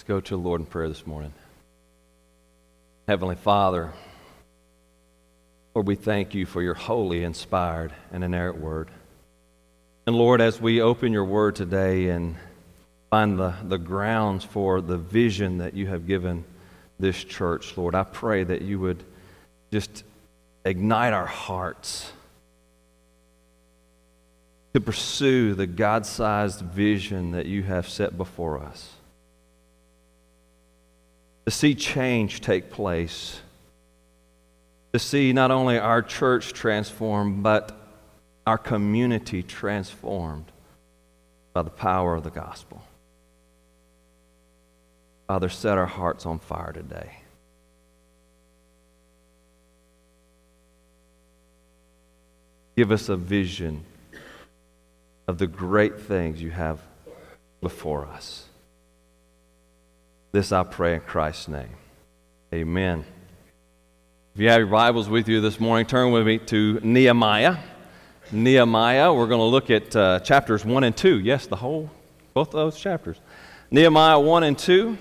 Let's go to the Lord in prayer this morning. Heavenly Father, Lord, we thank you for your holy, inspired, and inerrant word. And Lord, as we open your word today and find the, the grounds for the vision that you have given this church, Lord, I pray that you would just ignite our hearts to pursue the God sized vision that you have set before us. To see change take place. To see not only our church transformed, but our community transformed by the power of the gospel. Father, set our hearts on fire today. Give us a vision of the great things you have before us. This I pray in Christ's name. Amen. If you have your Bibles with you this morning, turn with me to Nehemiah. Nehemiah, we're going to look at uh, chapters 1 and 2. Yes, the whole, both those chapters. Nehemiah 1 and 2.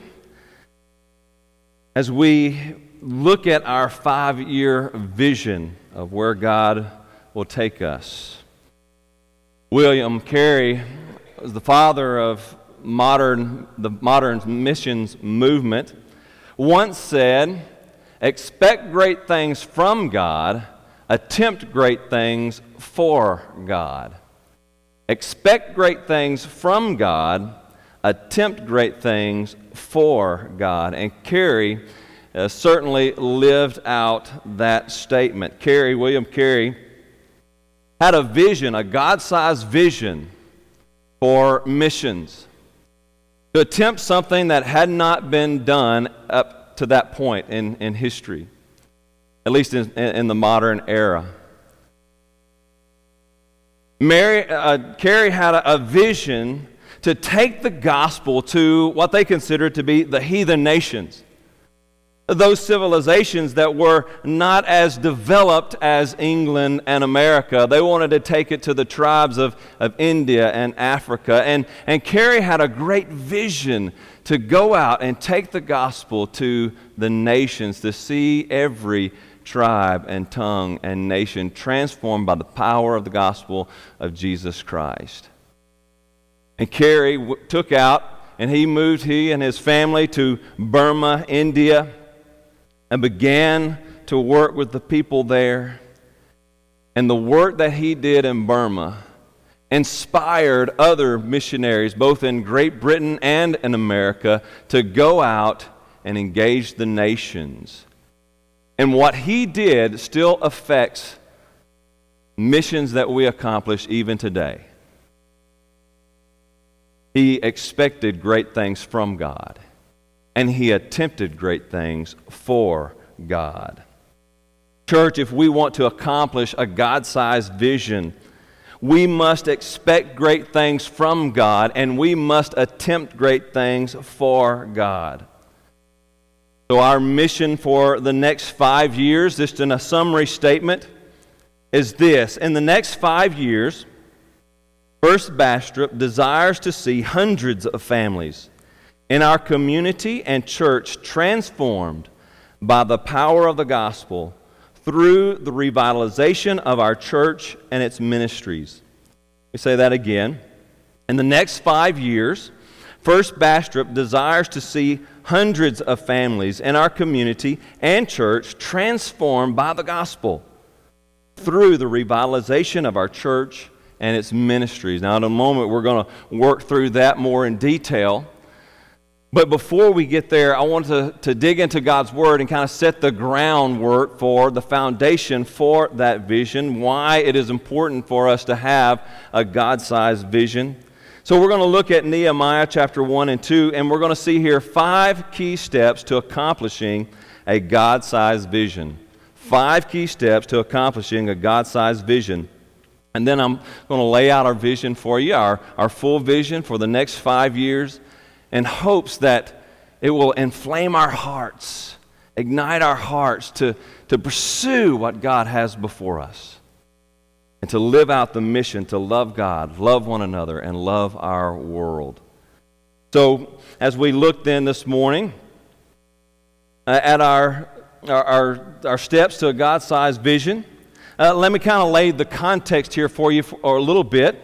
As we look at our five year vision of where God will take us. William Carey was the father of modern, the modern missions movement, once said, Expect great things from God, attempt great things for God. Expect great things from God, attempt great things for God. And Carey uh, certainly lived out that statement. Carey, William Carey, had a vision, a God sized vision for missions. To attempt something that had not been done up to that point in, in history, at least in, in the modern era. Mary, uh, Carey had a, a vision to take the gospel to what they considered to be the heathen nations those civilizations that were not as developed as England and America. They wanted to take it to the tribes of, of India and Africa. And, and Carey had a great vision to go out and take the gospel to the nations, to see every tribe and tongue and nation transformed by the power of the gospel of Jesus Christ. And Carey w- took out and he moved, he and his family, to Burma, India and began to work with the people there. And the work that he did in Burma inspired other missionaries, both in Great Britain and in America, to go out and engage the nations. And what he did still affects missions that we accomplish even today. He expected great things from God and he attempted great things for God. Church, if we want to accomplish a God sized vision, we must expect great things from God and we must attempt great things for God. So, our mission for the next five years, just in a summary statement, is this. In the next five years, First Bastrop desires to see hundreds of families in our community and church transformed by the power of the gospel through the revitalization of our church and its ministries. We say that again. In the next five years, First Bastrop desires to see hundreds of families in our community and church transformed by the gospel through the revitalization of our church and its ministries. Now, in a moment, we're going to work through that more in detail. But before we get there, I want to, to dig into God's Word and kind of set the groundwork for the foundation for that vision, why it is important for us to have a God sized vision. So we're going to look at Nehemiah chapter 1 and 2, and we're going to see here five key steps to accomplishing a God sized vision. Five key steps to accomplishing a God sized vision. And then I'm going to lay out our vision for you, our, our full vision for the next five years and hopes that it will inflame our hearts, ignite our hearts to, to pursue what God has before us and to live out the mission to love God, love one another, and love our world. So, as we look then this morning uh, at our, our, our, our, steps to a God sized vision, uh, let me kind of lay the context here for you for a little bit.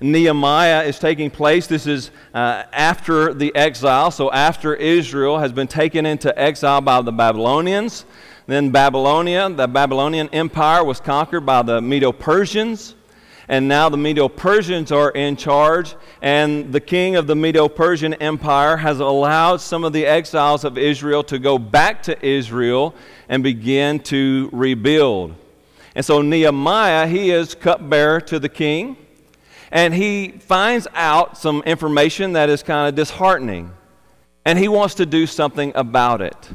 Nehemiah is taking place. This is uh, after the exile, so after Israel has been taken into exile by the Babylonians. Then Babylonia, the Babylonian Empire, was conquered by the Medo Persians and now the Medo Persians are in charge, and the king of the Medo Persian Empire has allowed some of the exiles of Israel to go back to Israel and begin to rebuild. And so Nehemiah, he is cupbearer to the king, and he finds out some information that is kind of disheartening, and he wants to do something about it.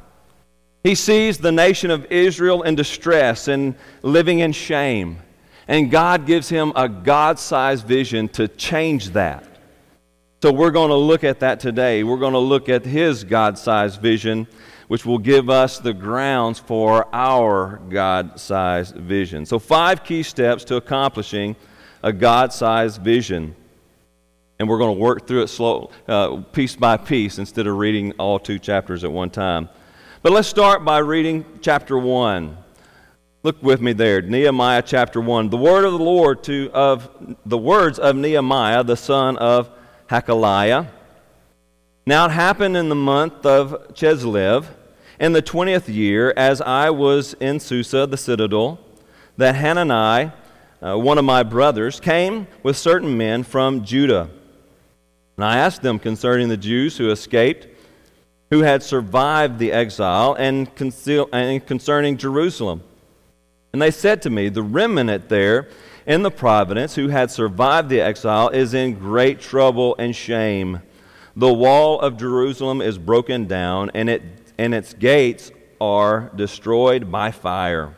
He sees the nation of Israel in distress and living in shame. And God gives him a God sized vision to change that. So we're going to look at that today. We're going to look at his God sized vision, which will give us the grounds for our God sized vision. So, five key steps to accomplishing a God sized vision. And we're going to work through it slow, uh, piece by piece instead of reading all two chapters at one time. But let's start by reading chapter 1. Look with me there, Nehemiah chapter 1. The word of the Lord to of the words of Nehemiah, the son of Hachaliah. Now it happened in the month of Chislev, in the twentieth year, as I was in Susa, the citadel, that Hanani, uh, one of my brothers, came with certain men from Judah. And I asked them concerning the Jews who escaped, who had survived the exile, and, conceal, and concerning Jerusalem. And they said to me, The remnant there in the province who had survived the exile is in great trouble and shame. The wall of Jerusalem is broken down, and, it, and its gates are destroyed by fire.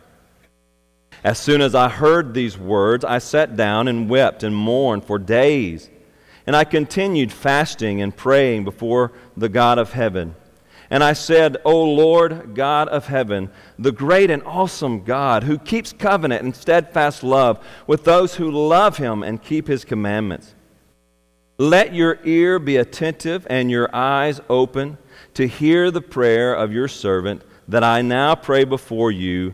As soon as I heard these words, I sat down and wept and mourned for days. And I continued fasting and praying before the God of heaven. And I said, O Lord God of heaven, the great and awesome God, who keeps covenant and steadfast love with those who love him and keep his commandments. Let your ear be attentive and your eyes open to hear the prayer of your servant that I now pray before you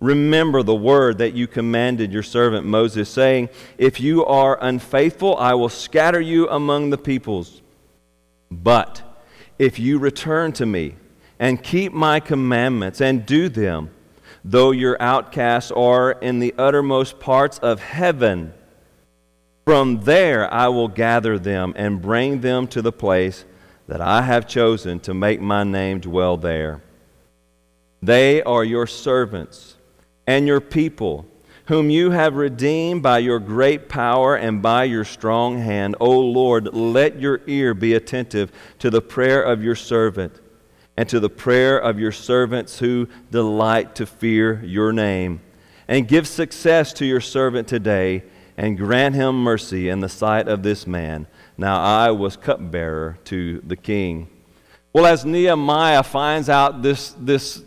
Remember the word that you commanded your servant Moses, saying, If you are unfaithful, I will scatter you among the peoples. But if you return to me and keep my commandments and do them, though your outcasts are in the uttermost parts of heaven. From there I will gather them and bring them to the place that I have chosen to make my name dwell there. They are your servants and your people, whom you have redeemed by your great power and by your strong hand. O Lord, let your ear be attentive to the prayer of your servant and to the prayer of your servants who delight to fear your name. And give success to your servant today, and grant him mercy in the sight of this man. Now I was cupbearer to the king. Well, as Nehemiah finds out this, this,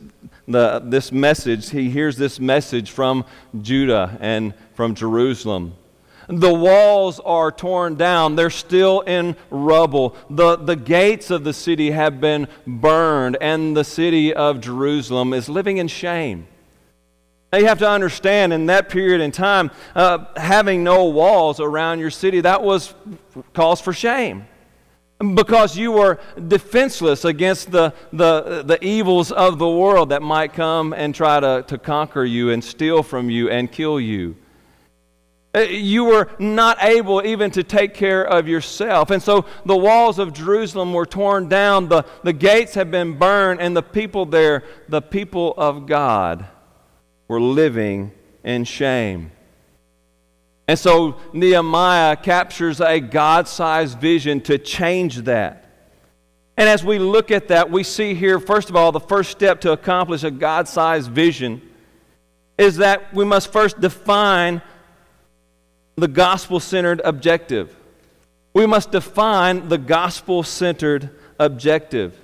the, this message, he hears this message from Judah and from Jerusalem. The walls are torn down. They're still in rubble. The, the gates of the city have been burned, and the city of Jerusalem is living in shame. Now, you have to understand in that period in time, uh, having no walls around your city, that was cause for shame. Because you were defenseless against the, the, the evils of the world that might come and try to, to conquer you and steal from you and kill you. Uh, you were not able even to take care of yourself. And so the walls of Jerusalem were torn down, the, the gates had been burned, and the people there, the people of God, were living in shame. And so Nehemiah captures a God sized vision to change that. And as we look at that, we see here, first of all, the first step to accomplish a God sized vision is that we must first define the gospel centered objective. We must define the gospel centered objective.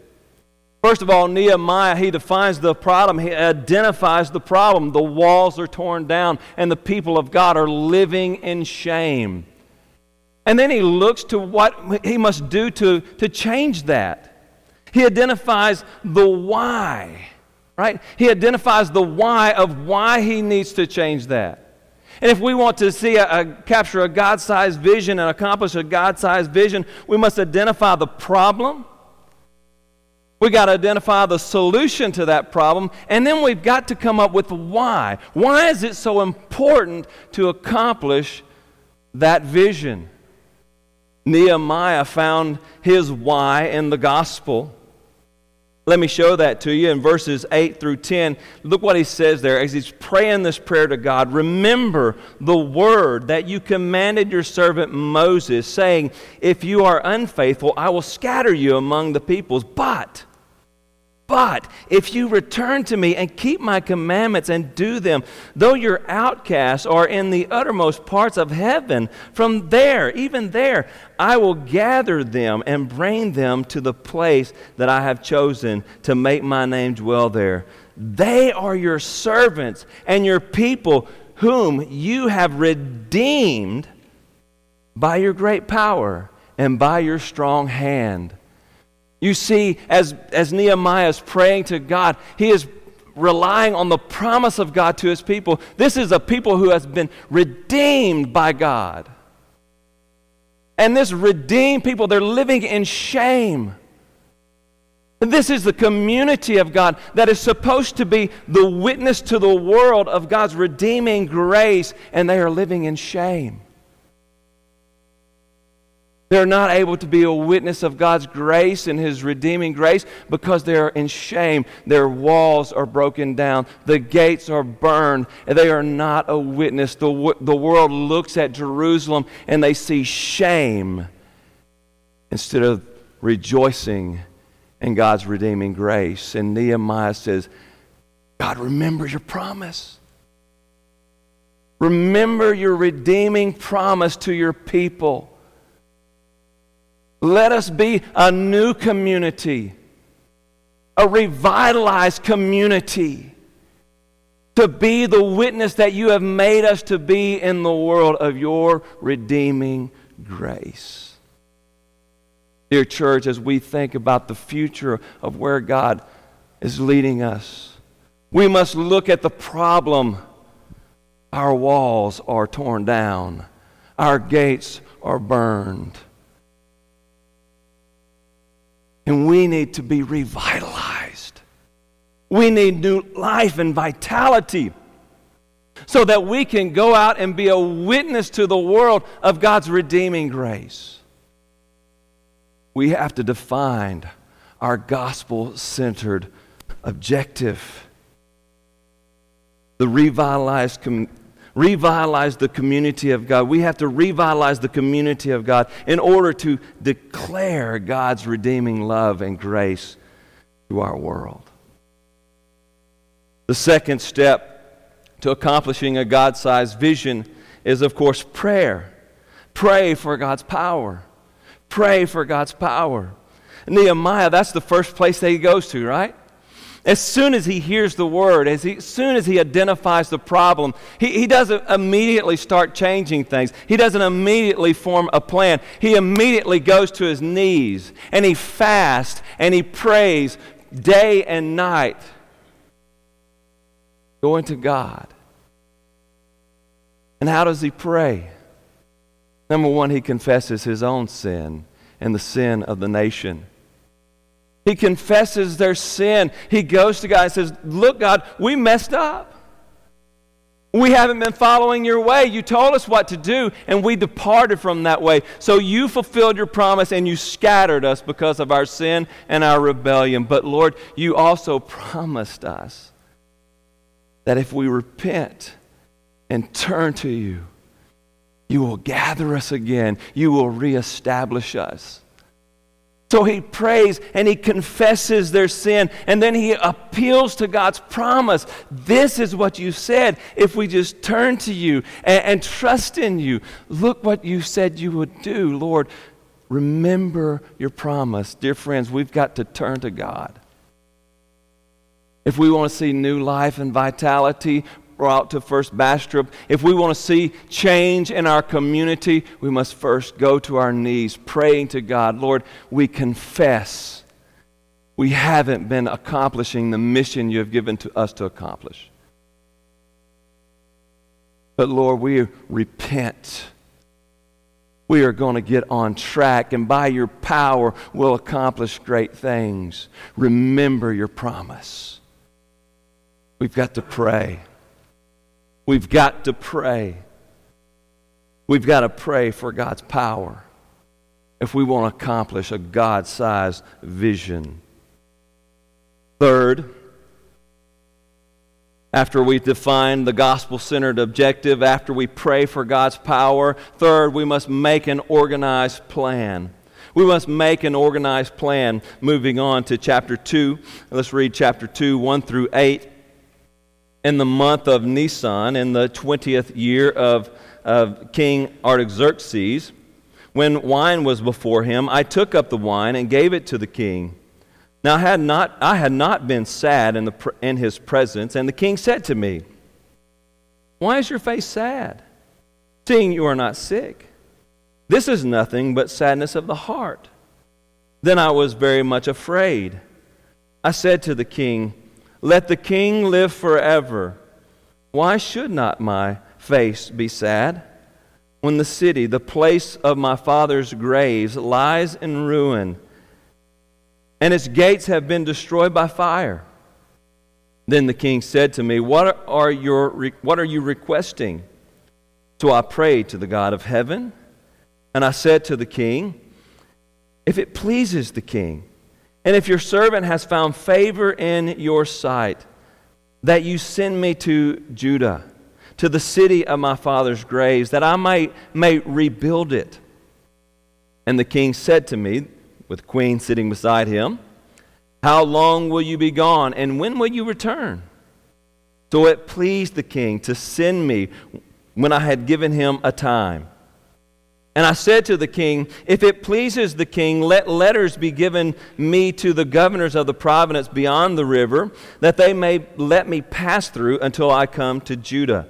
First of all, Nehemiah, he defines the problem, he identifies the problem. The walls are torn down, and the people of God are living in shame. And then he looks to what he must do to, to change that. He identifies the why, right? He identifies the why of why he needs to change that. And if we want to see a, a capture a God sized vision and accomplish a God sized vision, we must identify the problem we got to identify the solution to that problem, and then we've got to come up with why. Why is it so important to accomplish that vision? Nehemiah found his why in the gospel. Let me show that to you in verses 8 through 10. Look what he says there as he's praying this prayer to God. Remember the word that you commanded your servant Moses, saying, If you are unfaithful, I will scatter you among the peoples. But but if you return to me and keep my commandments and do them, though your outcasts are in the uttermost parts of heaven, from there, even there, I will gather them and bring them to the place that I have chosen to make my name dwell there. They are your servants and your people, whom you have redeemed by your great power and by your strong hand. You see, as, as Nehemiah is praying to God, he is relying on the promise of God to his people. This is a people who has been redeemed by God. And this redeemed people, they're living in shame. This is the community of God that is supposed to be the witness to the world of God's redeeming grace, and they are living in shame. They're not able to be a witness of God's grace and His redeeming grace because they are in shame. Their walls are broken down, the gates are burned, and they are not a witness. The, the world looks at Jerusalem and they see shame instead of rejoicing in God's redeeming grace. And Nehemiah says, God, remember your promise. Remember your redeeming promise to your people. Let us be a new community, a revitalized community, to be the witness that you have made us to be in the world of your redeeming grace. Dear church, as we think about the future of where God is leading us, we must look at the problem. Our walls are torn down, our gates are burned. And we need to be revitalized. We need new life and vitality so that we can go out and be a witness to the world of God's redeeming grace. We have to define our gospel centered objective. The revitalized com- revitalize the community of God. We have to revitalize the community of God in order to declare God's redeeming love and grace to our world. The second step to accomplishing a God sized vision is, of course, prayer. Pray for God's power. Pray for God's power. Nehemiah, that's the first place that he goes to, right? As soon as he hears the word, as, he, as soon as he identifies the problem, he, he doesn't immediately start changing things. He doesn't immediately form a plan. He immediately goes to his knees and he fasts and he prays day and night, going to God. And how does he pray? Number one, he confesses his own sin and the sin of the nation. He confesses their sin. He goes to God and says, Look, God, we messed up. We haven't been following your way. You told us what to do, and we departed from that way. So you fulfilled your promise and you scattered us because of our sin and our rebellion. But Lord, you also promised us that if we repent and turn to you, you will gather us again, you will reestablish us. So he prays and he confesses their sin and then he appeals to God's promise. This is what you said. If we just turn to you and, and, trust in you, look what you said you would do. Lord, remember your promise. Dear friends, we've got to turn to God. If we want to see new life and vitality, out to First Bastrop, if we want to see change in our community, we must first go to our knees praying to God. Lord, we confess we haven't been accomplishing the mission you have given to us to accomplish. But Lord, we repent. We are going to get on track, and by your power, we'll accomplish great things. Remember your promise. We've got to pray. We've got to pray. We've got to pray for God's power if we want to accomplish a God sized vision. Third, after we define the gospel centered objective, after we pray for God's power, third, we must make an organized plan. We must make an organized plan. Moving on to chapter 2, let's read chapter 2, 1 through 8 in the month of Nisan, in the 20th year of, of King Artaxerxes, when wine was before him, I took up the wine and gave it to the king. Now I had not, I had not been sad in, the, in his presence, and the king said to me, Why is your face sad, seeing you are not sick? This is nothing but sadness of the heart. Then I was very much afraid. I said to the king, let the king live forever. Why should not my face be sad? When the city, the place of my father's graves, lies in ruin, and its gates have been destroyed by fire. Then the king said to me, What are, your, what are you requesting? So I prayed to the God of heaven, and I said to the king, If it pleases the king, and if your servant has found favor in your sight, that you send me to Judah, to the city of my father's graves, that I might, may rebuild it. And the king said to me, with queen sitting beside him, How long will you be gone, and when will you return? So it pleased the king to send me when I had given him a time. And I said to the king, If it pleases the king, let letters be given me to the governors of the province beyond the river, that they may let me pass through until I come to Judah.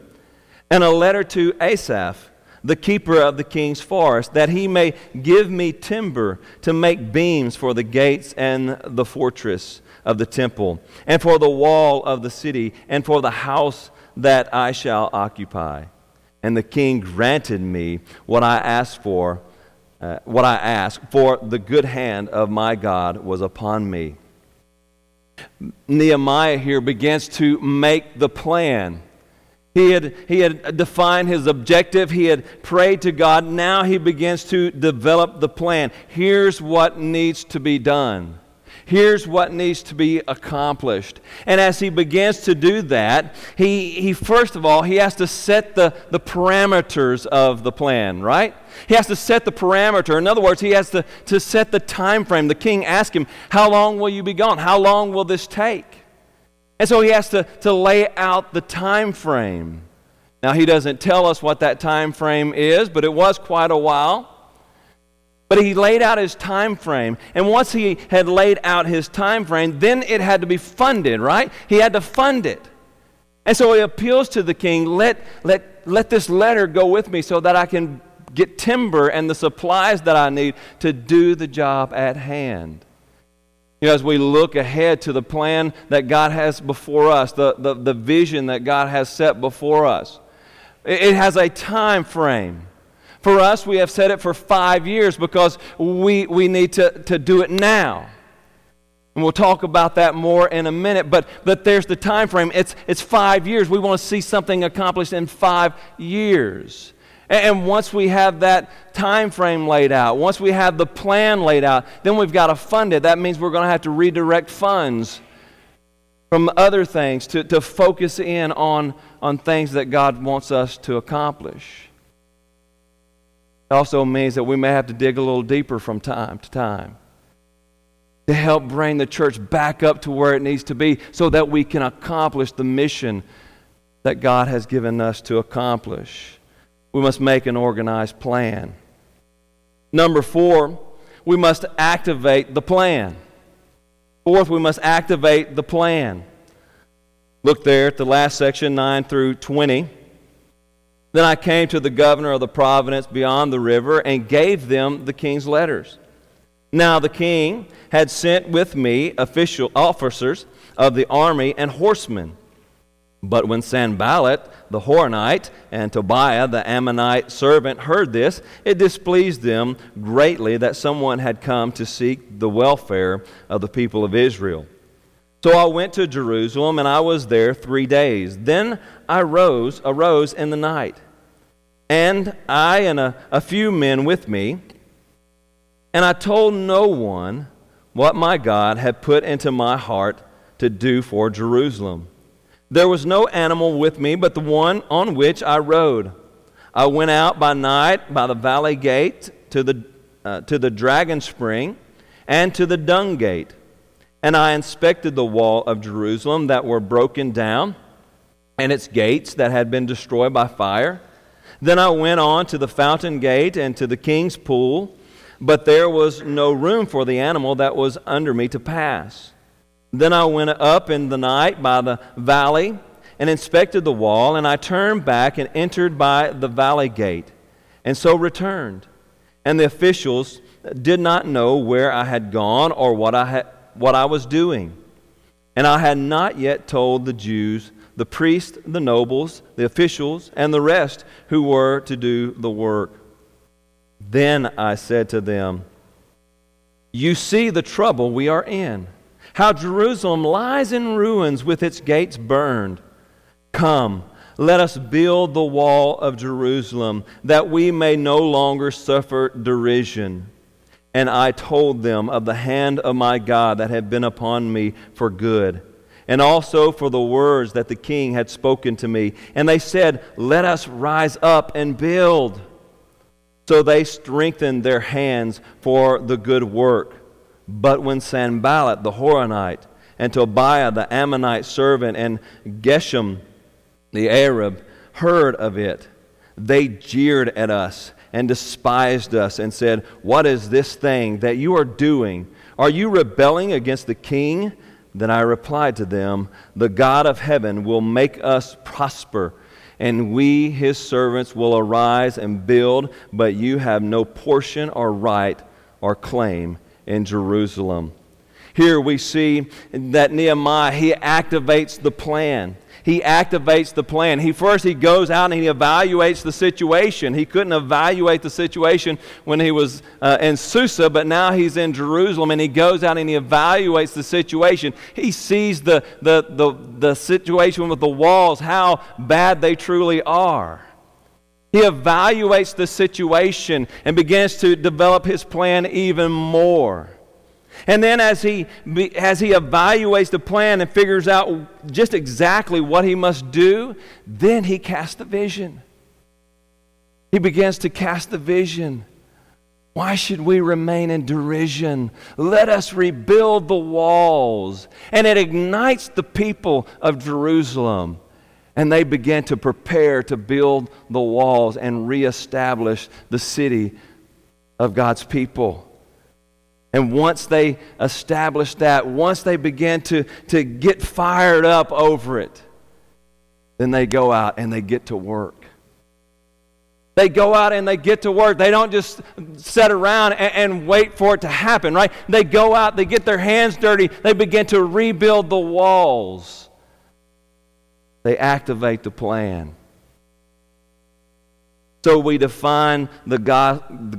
And a letter to Asaph, the keeper of the king's forest, that he may give me timber to make beams for the gates and the fortress of the temple, and for the wall of the city, and for the house that I shall occupy. And the king granted me what I asked for, uh, what I asked, for the good hand of my God was upon me. Nehemiah here begins to make the plan. He had, he had defined his objective. He had prayed to God. Now he begins to develop the plan. Here's what needs to be done. Here's what needs to be accomplished. And as he begins to do that, he, he first of all, he has to set the, the parameters of the plan, right? He has to set the parameter. In other words, he has to, to set the time frame. The king asked him, How long will you be gone? How long will this take? And so he has to, to lay out the time frame. Now, he doesn't tell us what that time frame is, but it was quite a while. But he laid out his time frame. And once he had laid out his time frame, then it had to be funded, right? He had to fund it. And so he appeals to the king, let, let, let this letter go with me so that I can get timber and the supplies that I need to do the job at hand. You know, as we look ahead to the plan that God has before us, the, the, the vision that God has set before us, it, it has a time frame. For us, we have set it for five years because we, we need to, to do it now. And we'll talk about that more in a minute. But, but there's the time frame. It's, it's five years. We want to see something accomplished in five years. And, and once we have that time frame laid out, once we have the plan laid out, then we've got to fund it. That means we're going to have to redirect funds from other things to, to focus in on, on things that God wants us to accomplish. It also means that we may have to dig a little deeper from time to time. to help bring the church back up to where it needs to be so that we can accomplish the mission that God has given us to accomplish. We must make an organized plan. Number four, we must activate the plan. Fourth, we must activate the plan. Look there at the last section, 9 through 20. Then I came to the governor of the province beyond the river and gave them the king's letters. Now the king had sent with me official officers of the army and horsemen. But when Sanballat the Horonite and Tobiah the Ammonite servant heard this, it displeased them greatly that someone had come to seek the welfare of the people of Israel. So I went to Jerusalem and I was there three days. Then I rose, arose in the night, and I and a, a few men with me, and I told no one what my God had put into my heart to do for Jerusalem. There was no animal with me but the one on which I rode. I went out by night by the valley gate to the, uh, to the dragon spring and to the dung gate. And I inspected the wall of Jerusalem that were broken down and its gates that had been destroyed by fire. Then I went on to the fountain gate and to the king's pool, but there was no room for the animal that was under me to pass. Then I went up in the night by the valley and inspected the wall, and I turned back and entered by the valley gate, and so returned. And the officials did not know where I had gone or what I, had, what I was doing. And I had not yet told the Jews, the priests, the nobles, the officials, and the rest who were to do the work. Then I said to them, You see the trouble we are in how Jerusalem lies in ruins with its gates burned. Come, let us build the wall of Jerusalem, that we may no longer suffer derision. And I told them of the hand of my God that had been upon me for good, and also for the words that the king had spoken to me. And they said, Let us rise up and build. So they strengthened their hands for the good work. But when Sanballat the Horonite and Tobiah the Ammonite servant and Geshem the Arab heard of it, they jeered at us and despised us and said, What is this thing that you are doing? Are you rebelling against the king? Then I replied to them, The God of heaven will make us prosper, and we, his servants, will arise and build, but you have no portion or right or claim in Jerusalem. Here we see that Nehemiah, he activates the plan. He activates the plan. He first he goes out and he evaluates the situation. He couldn't evaluate the situation when he was uh, in Susa, but now he's in Jerusalem and he goes out and he evaluates the situation. He sees the, the, the, the situation with the walls, how bad they truly are. He evaluates the situation and begins to develop his plan even more. And then, as he, as he evaluates the plan and figures out just exactly what he must do, then he casts the vision. He begins to cast the vision. Why should we remain in derision? Let us rebuild the walls. And it ignites the people of Jerusalem and they begin to prepare to build the walls and reestablish the city of God's people. And once they established that, once they began to, to get fired up over it, then they go out and they get to work. They go out and they get to work. They don't just sit around and, and, wait for it to happen, right? They go out, they get their hands dirty, they begin to rebuild the walls they activate the plan. So we define the,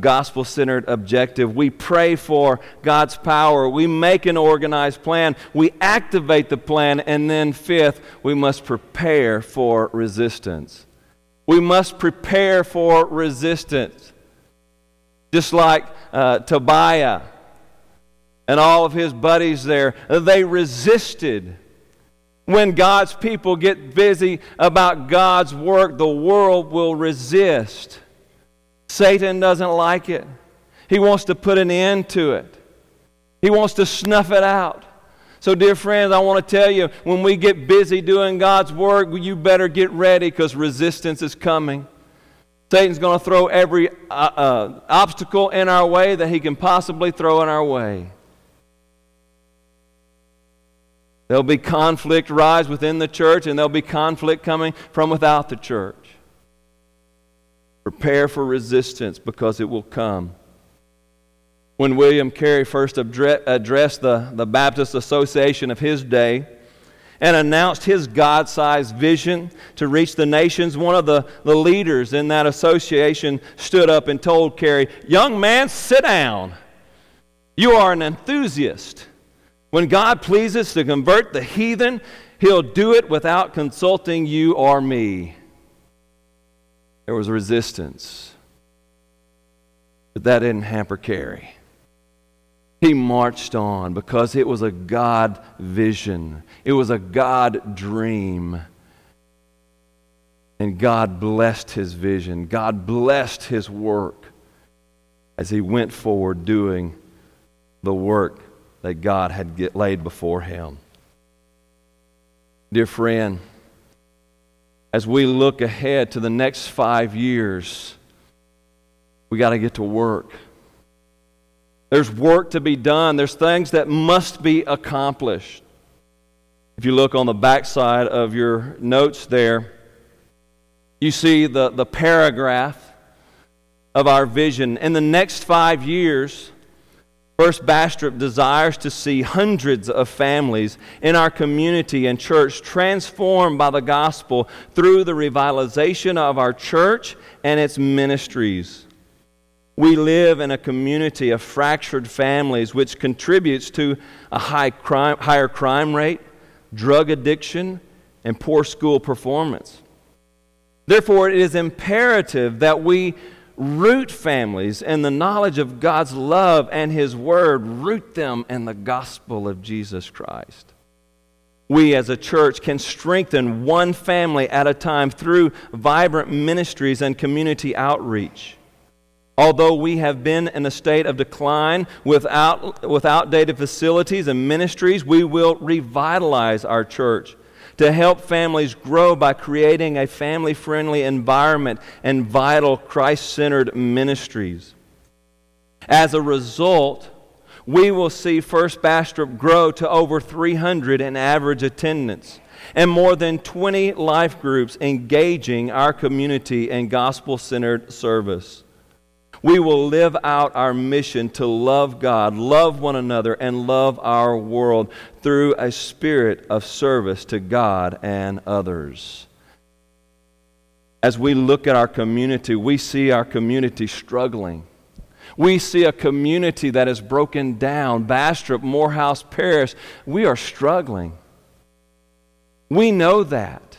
gospel centered objective. We pray for God's power. We make an organized plan. We activate the plan. And then, fifth, we must prepare for resistance. We must prepare for resistance. Just like uh, Tobiah and all of his buddies there, they resisted when God's people get busy about God's work, the world will resist. Satan doesn't like it, he wants to put an end to it. He wants to snuff it out. So, dear friends, I want to tell you when we get busy doing God's work, you better get ready because resistance is coming. Satan's going to throw every uh, uh, obstacle in our way that he can possibly throw in our way. There'll be conflict rise within the church, and there'll be conflict coming from without the church. Prepare for resistance because it will come when William Carey first addressed the, the Baptist Association of his day and announced his God sized vision to reach the nations, one of the, the leaders in that association stood up and told Carey, Young man, sit down. You are an enthusiast. When God pleases to convert the heathen, he'll do it without consulting you or me. There was resistance, but that didn't hamper Carey. He marched on because it was a God vision, it was a God dream. And God blessed his vision, God blessed his work as he went forward doing the work that God had laid before him. Dear friend, as we look ahead to the next five years, we got to get to work. There's work to be done. There's things that must be accomplished. If you look on the backside of your notes there, you see the, the paragraph of our vision. In the next five years, First Bastrop desires to see hundreds of families in our community and church transformed by the gospel through the revitalization of our church and its ministries. We live in a community of fractured families, which contributes to a high crime, higher crime rate, drug addiction, and poor school performance. Therefore, it is imperative that we root families in the knowledge of God's love and His Word, root them in the gospel of Jesus Christ. We as a church can strengthen one family at a time through vibrant ministries and community outreach. Although we have been in a state of decline without, with outdated facilities and ministries, we will revitalize our church to help families grow by creating a family friendly environment and vital Christ centered ministries. As a result, we will see First Bastrop grow to over 300 in average attendance and more than 20 life groups engaging our community in gospel centered service we will live out our mission to love God, love one another, and love our world through a spirit of service to God and others. As we look at our community, we see our community struggling. We see a community that is broken down. Bastrop, Morehouse Parish, we are struggling. We know that.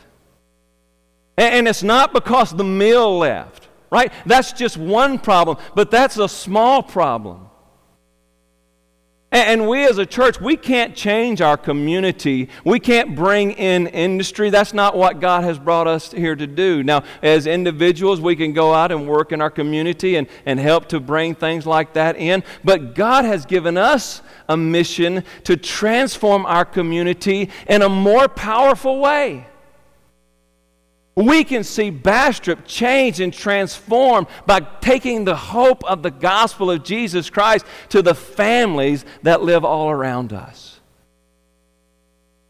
And it's not because the mill left right? That's just one problem, but that's a small problem. And we as a church, we can't change our community. We can't bring in industry. That's not what God has brought us here to do. Now, as individuals, we can go out and work in our community and, and help to bring things like that in. But God has given us a mission to transform our community in a more powerful way. We can see Bastrop change and transform by taking the hope of the gospel of Jesus Christ to the families that live all around us.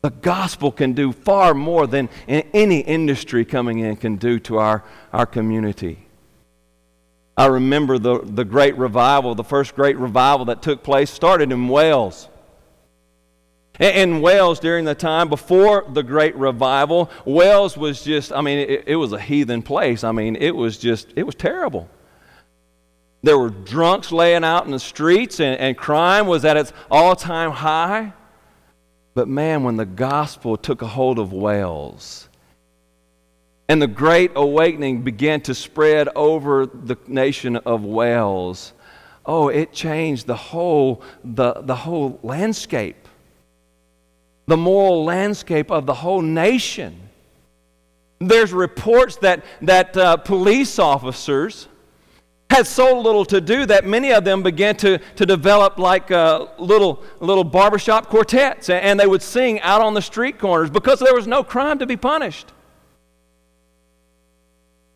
The gospel can do far more than any industry coming in can do to our, our community. I remember the, the great revival, the first great revival that took place started in Wales. In Wales, during the time before the Great Revival, Wales was just, I mean, it, it, was a heathen place. I mean, it was just, it was terrible. There were drunks laying out in the streets, and, and crime was at its all time high. But man, when the gospel took a hold of Wales, and the Great Awakening began to spread over the nation of Wales, oh, it changed the whole, the, the whole landscape the moral landscape of the whole nation. There's reports that, that uh, police officers had so little to do that many of them began to, to develop like uh, little, little barbershop quartets, and they would sing out on the street corners because there was no crime to be punished.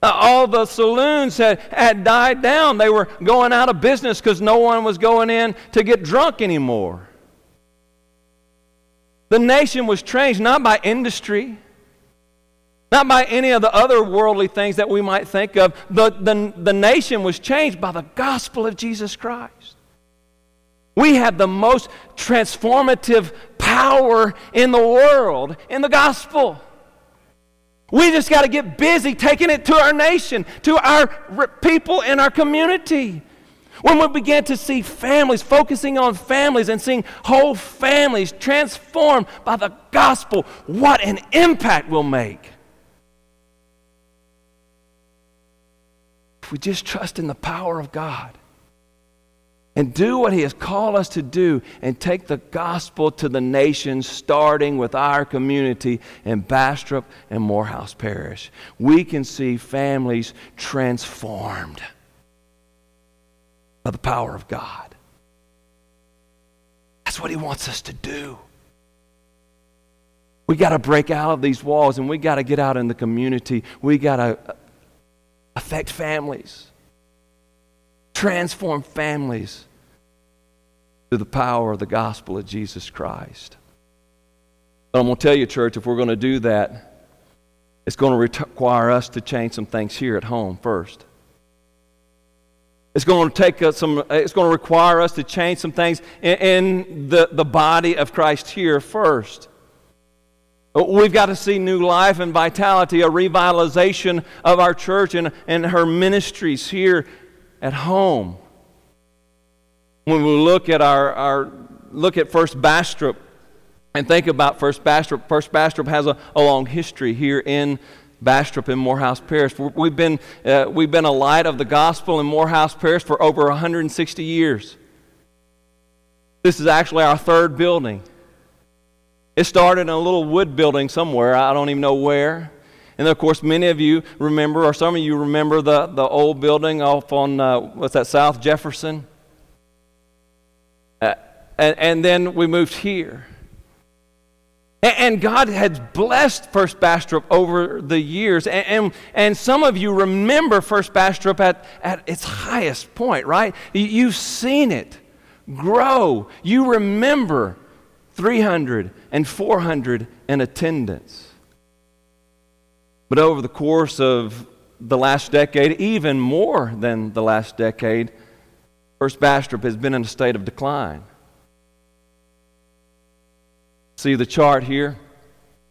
Uh, all the saloons had, had died down. They were going out of business because no one was going in to get drunk anymore. The nation was changed not by industry, not by any of the other worldly things that we might think of. The, the, the nation was changed by the gospel of Jesus Christ. We have the most transformative power in the world in the gospel. We just got to get busy taking it to our nation, to our people in our community. When we begin to see families, focusing on families and seeing whole families transformed by the gospel, what an impact we'll make. If we just trust in the power of God and do what He has called us to do and take the gospel to the nations, starting with our community in Bastrop and Morehouse Parish, we can see families transformed by the power of God. That's what He wants us to do. We got to break out of these walls and we got to get out in the community. We got to uh, affect families, transform families through the power of the gospel of Jesus Christ. But I'm going to tell you, church, if we're going to do that, it's going to require us to change some things here at home first. It's going to take us some, it's going to require us to change some things in, in the, the body of Christ here first. We've got to see new life and vitality, a revitalization of our church and, and her ministries here at home. When we look at our, our look at First Bastrop and think about First Bastrop, First Bastrop has a, a long history here in Bastrop in Morehouse Parish. We've been, uh, we've been a light of the gospel in Morehouse Parish for over 160 years. This is actually our third building. It started in a little wood building somewhere, I don't even know where. And of course, many of you remember, or some of you remember, the, the old building off on, uh, what's that, South Jefferson? Uh, and, and then we moved here. And, God has blessed First Bastrop over the years. And, and, and, some of you remember First Bastrop at, at its highest point, right? You've seen it grow. You remember 300 and 400 in attendance. But over the course of the last decade, even more than the last decade, First Bastrop has been in a state of decline. See the chart here?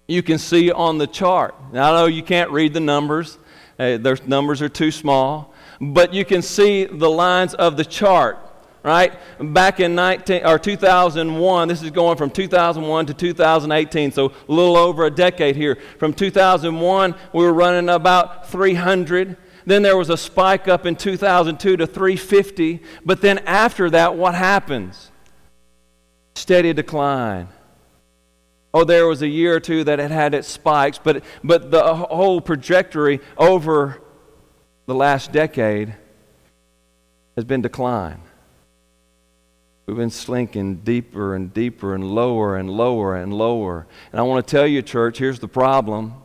You can see on the chart. Now, I know you can't read the numbers, uh, their numbers are too small, but you can see the lines of the chart right? Back in 19 or 2001, this is going from 2001 to 2018, so a little over a decade here. From 2001, we were running about 300. Then there was a spike up in 2002 to 350. But then after that, what happens? Steady decline. Oh, there was a year or two that it had its spikes, but, but the whole trajectory over the last decade has been decline. We've been slinking deeper and deeper and lower and lower and lower. And I want to tell you, church, here's the problem.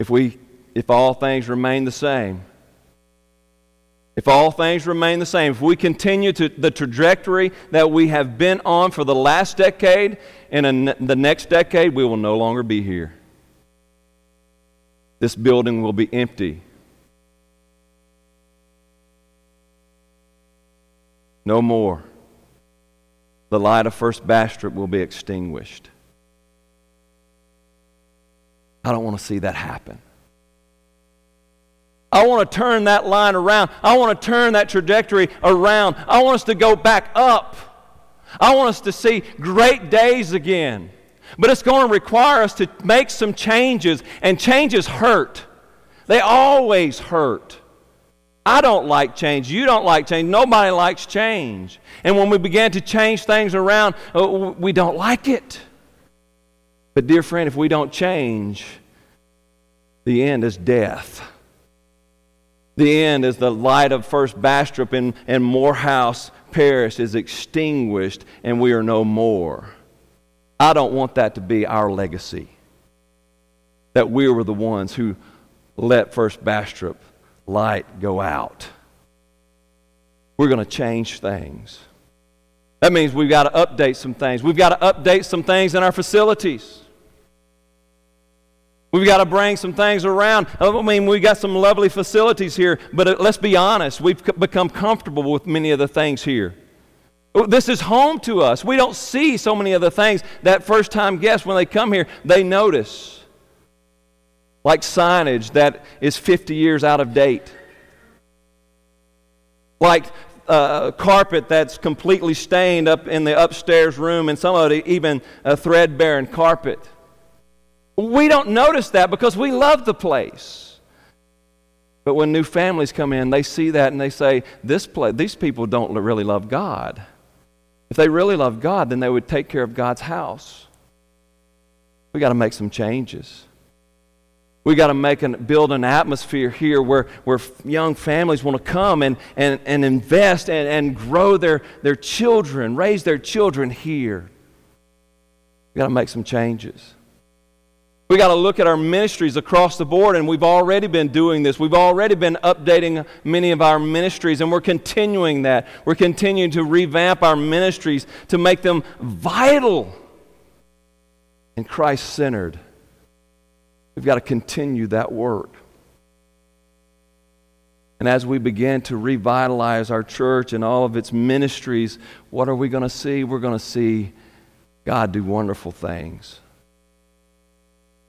If, we, if all things remain the same, if all things remain the same, if we continue to the trajectory that we have been on for the last decade, and the next decade, we will no longer be here. This building will be empty. No more. The light of First Bastrop will be extinguished. I don't want to see that happen. I want to turn that line around. I want to turn that trajectory around. I want us to go back up. I want us to see great days again. But it's going to require us to make some changes, and changes hurt. They always hurt. I don't like change. You don't like change. Nobody likes change. And when we begin to change things around, uh, we don't like it. But, dear friend, if we don't change, the end is death. The end is the light of First Bastrop and, and Morehouse Parish is extinguished and we are no more. I don't want that to be our legacy. That we were the ones who let First Bastrop light go out. We're going to change things. That means we've got to update some things. We've got to update some things in our facilities. We've got to bring some things around. I mean, we've got some lovely facilities here, but uh, let's be honest, we've become comfortable with many of the things here. Oh, this is home to us. We don't see so many of the things that first time guests, when they come here, they notice. Like signage that is 50 years out of date. Like uh, carpet that's completely stained up in the upstairs room, and some of it even a threadbare and carpet. We don't notice that because we love the place. But when new families come in, they see that and they say, this place, these people don't really love God. If they really love God, then they would take care of God's house. We got to make some changes. We got to make and build an atmosphere here where, where young families want to come and, and, and invest and, and grow their, their children, raise their children here. We got to make some changes. We got to look at our ministries across the board, and we've already been doing this. We've already been updating many of our ministries, and we're continuing that. We're continuing to revamp our ministries to make them vital and Christ centered. We've got to continue that work. And as we begin to revitalize our church and all of its ministries, what are we going to see? We're going to see God do wonderful things.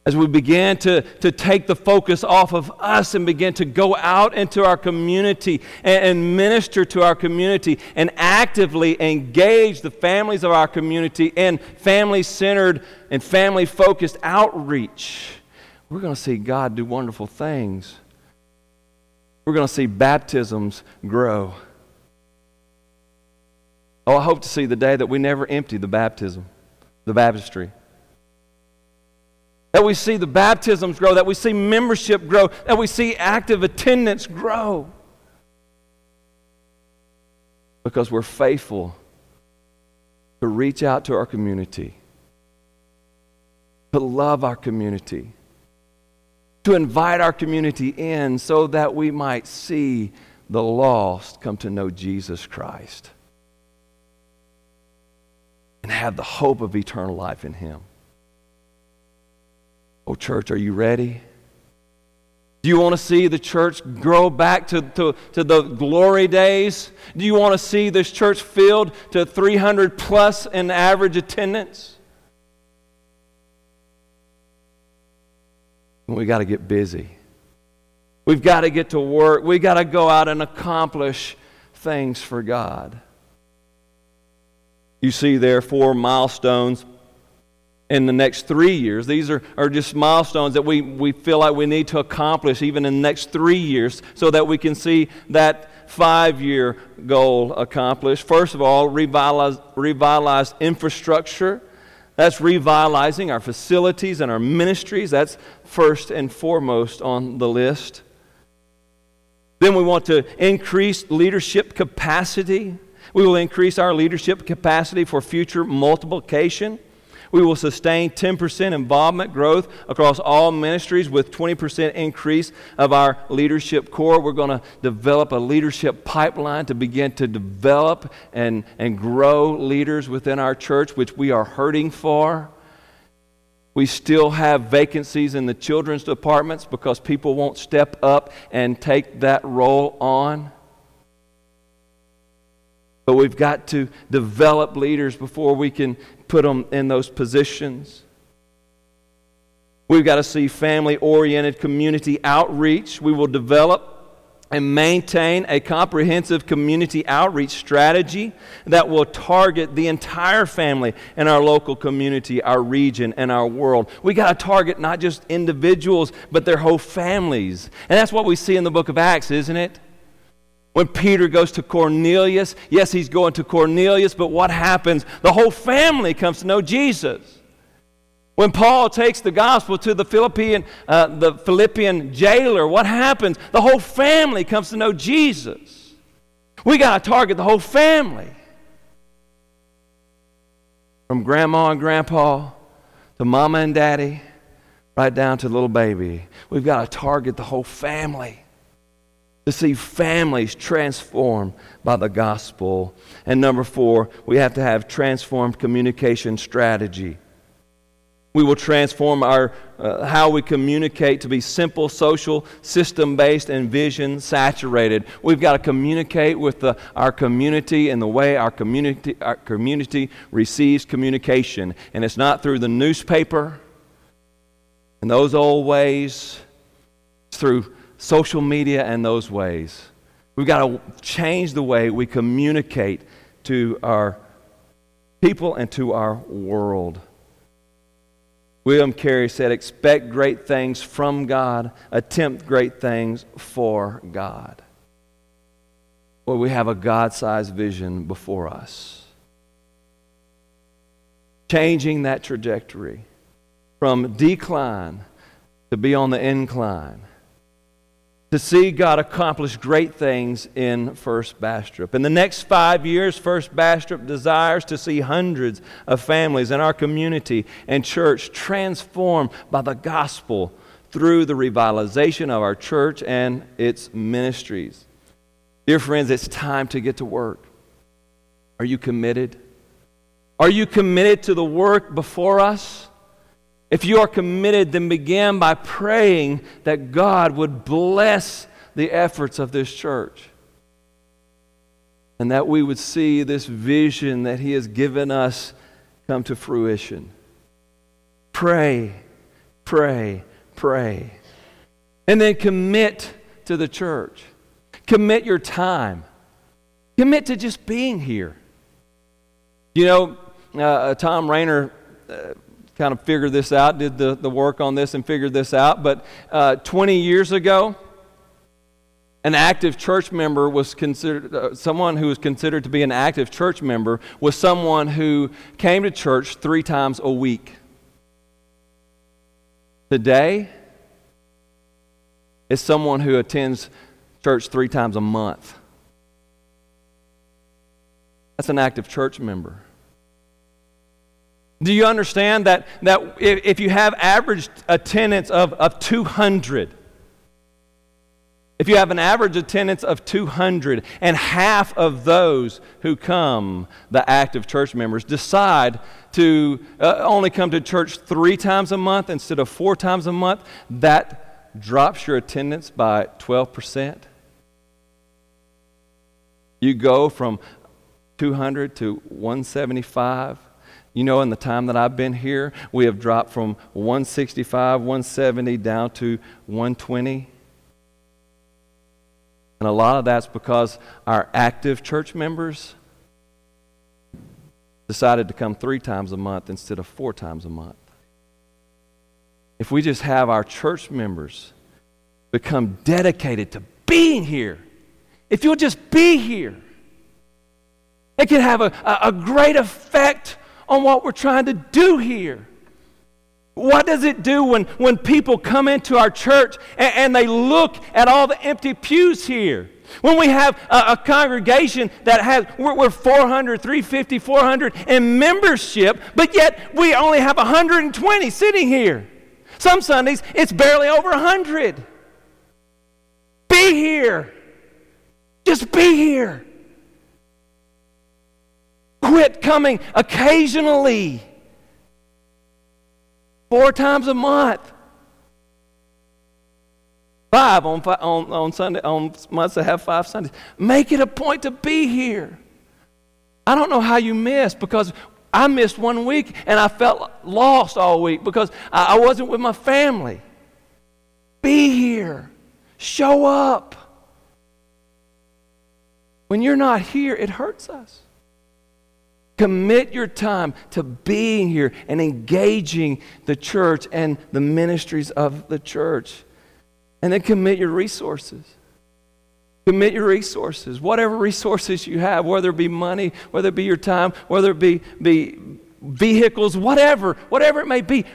As we begin to, to take the focus off of us and begin to go out into our community and, and minister to our community and actively engage the families of our community in family centered and family focused outreach we're going to see God do wonderful things. We're going to see baptisms grow. Oh, I hope to see the day that we never empty the baptism, the baptistry. That we see the baptisms grow, that we see membership grow, that we see active attendance grow. Because we're faithful to reach out to our community, to love our community to invite our community in so that we might see the lost come to know Jesus Christ and have the hope of eternal life in Him. Oh, church, are you ready? Do you want to see the church grow back to, to, to the glory days? Do you want to see this church filled to 300 plus in average attendance? we got to get busy. We've got to get to work. We've got to go out and accomplish things for God. You see there four milestones in the next three years. These are, are just milestones that we, we feel like we need to accomplish even in the next three years so that we can see that five year goal accomplished. First of all, revitalize, revitalize infrastructure. That's revitalizing our facilities and our ministries. That's first and foremost on the list. Then we want to increase leadership capacity. We will increase our leadership capacity for future multiplication. We will sustain 10% involvement growth across all ministries with 20% increase of our leadership core. We're going to develop a leadership pipeline to begin to develop and, and grow leaders within our church, which we are hurting for. We still have vacancies in the children's departments because people won't step up and take that role on. But we've got to develop leaders before we can put them in those positions. We've got to see family oriented community outreach. We will develop and maintain a comprehensive community outreach strategy that will target the entire family in our local community, our region, and our world. We got to target not just individuals, but their whole families. And that's what we see in the book of Acts, isn't it? When Peter goes to Cornelius, yes, he's going to Cornelius, but what happens? The whole family comes to know Jesus. When Paul takes the gospel to the Philippian, uh, the Philippian jailer, what happens? The whole family comes to know Jesus. We got to target the whole family. From grandma and grandpa to mama and daddy, right down to the little baby. We've got to target the whole family to see families transformed by the gospel. And number four, we have to have transformed communication strategy. We will transform our, uh, how we communicate to be simple, social, system based, and vision saturated. We've got to communicate with the, our community and the way our community, our community receives communication. And it's not through the newspaper and those old ways, it's through social media and those ways. We've got to change the way we communicate to our people and to our world. William Carey said, Expect great things from God, attempt great things for God. Well, we have a God sized vision before us. Changing that trajectory from decline to be on the incline to see God accomplish great things in First Bastrop. In the next five years, First Bastrop desires to see hundreds of families in our community and church transformed by the gospel through the revitalization of our church and its ministries. Dear friends, it's time to get to work. Are you committed? Are you committed to the work before us? If you are committed, then begin by praying that God would bless the efforts of this church and that we would see this vision that He has given us come to fruition. Pray, pray, pray. And then commit to the church. Commit your time. Commit to just being here. You know, uh, Thom Rainer uh, kind of figured this out, did the, the work on this and figured this out. But uh, 20 years ago, an active church member was considered, uh, someone who was considered to be an active church member was someone who came to church three times a week. Today, is someone who attends church three times a month. That's an active church member. Do you understand that, that if you have average attendance of, of 200, if you have an average attendance of 200 and half of those who come, the active church members, decide to uh, only come to church three times a month instead of four times a month, that drops your attendance by 12%. You go from 200 to 175 you know, in the time that I've been here, we have dropped from 165, 170 down to 120. And a lot of that's because our active church members decided to come three times a month instead of four times a month. If we just have our church members become dedicated to being here, if you'll just be here, it can have a, a, a great effect on what we're trying to do here. What does it do when, when people come into our church and, and they look at all the empty pews here? When we have a, a congregation that has, we're, we're 400, 350, 400 in membership, but yet we only have 120 sitting here. Some Sundays, it's barely over 100. Be here. Just be here. Quit coming occasionally. Four times a month. Five on, on, on Sunday, on months that have five Sundays. Make it a point to be here. I don't know how you missed because I missed one week and I felt lost all week because I wasn't with my family. Be here. Show up. When you're not here, it hurts us. Commit your time to being here and engaging the church and the ministries of the church. And then commit your resources. Commit your resources, whatever resources you have, whether it be money, whether it be your time, whether it be, be vehicles, whatever, whatever it may be.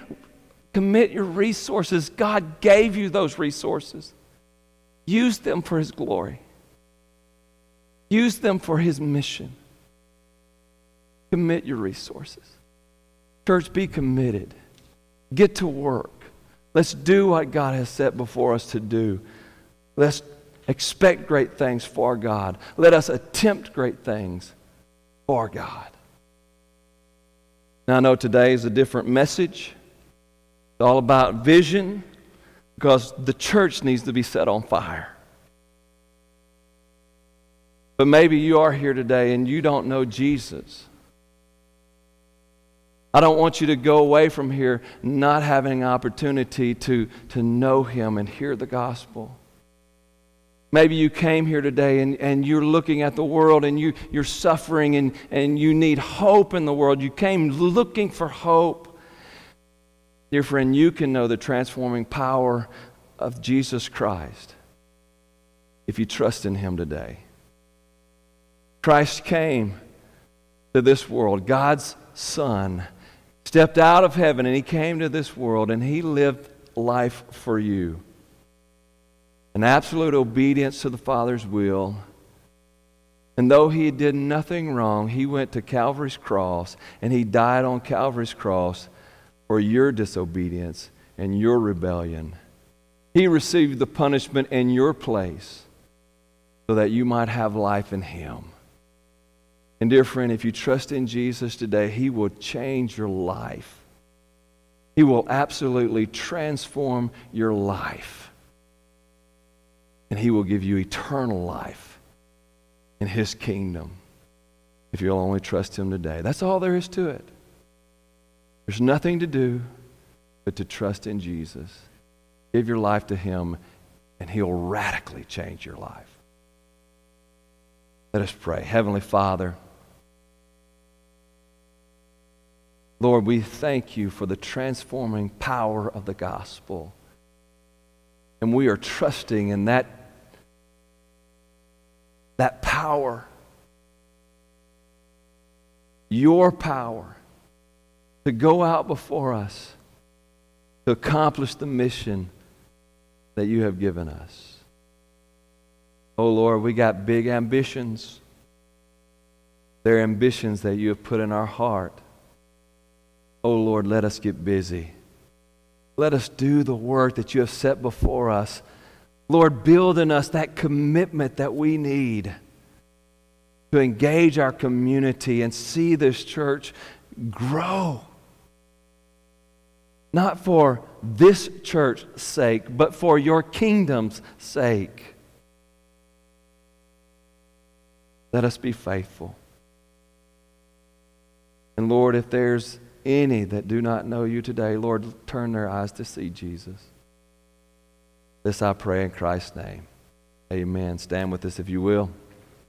Commit your resources. God gave you those resources. Use them for His glory, use them for His mission. Commit your resources. Church, be committed. Get to work. Let's do what God has set before us to do. Let's expect great things for God. Let us attempt great things for God. Now, I know today is a different message. It's all about vision because the church needs to be set on fire. But maybe you are here today and you don't know Jesus. I don't want you to go away from here not having an opportunity to, to know Him and hear the gospel. Maybe you came here today and, and you're looking at the world and you, you're suffering and, and you need hope in the world. You came looking for hope. Dear friend, you can know the transforming power of Jesus Christ if you trust in Him today. Christ came to this world, God's Son stepped out of heaven and he came to this world and he lived life for you. An absolute obedience to the Father's will. And though he did nothing wrong, he went to Calvary's cross and he died on Calvary's cross for your disobedience and your rebellion. He received the punishment in your place so that you might have life in him. And, dear friend, if you trust in Jesus today, He will change your life. He will absolutely transform your life. And He will give you eternal life in His kingdom if you'll only trust Him today. That's all there is to it. There's nothing to do but to trust in Jesus. Give your life to Him, and He'll radically change your life. Let us pray. Heavenly Father, Lord, we thank you for the transforming power of the gospel. And we are trusting in that, that power, your power, to go out before us to accomplish the mission that you have given us. Oh Lord, we got big ambitions. They're ambitions that you have put in our heart. Oh Lord, let us get busy. Let us do the work that you have set before us. Lord, build in us that commitment that we need to engage our community and see this church grow. Not for this church's sake, but for your kingdom's sake. Let us be faithful. And Lord, if there's any that do not know you today, Lord, turn their eyes to see Jesus. This I pray in Christ's name. Amen. Stand with us if you will.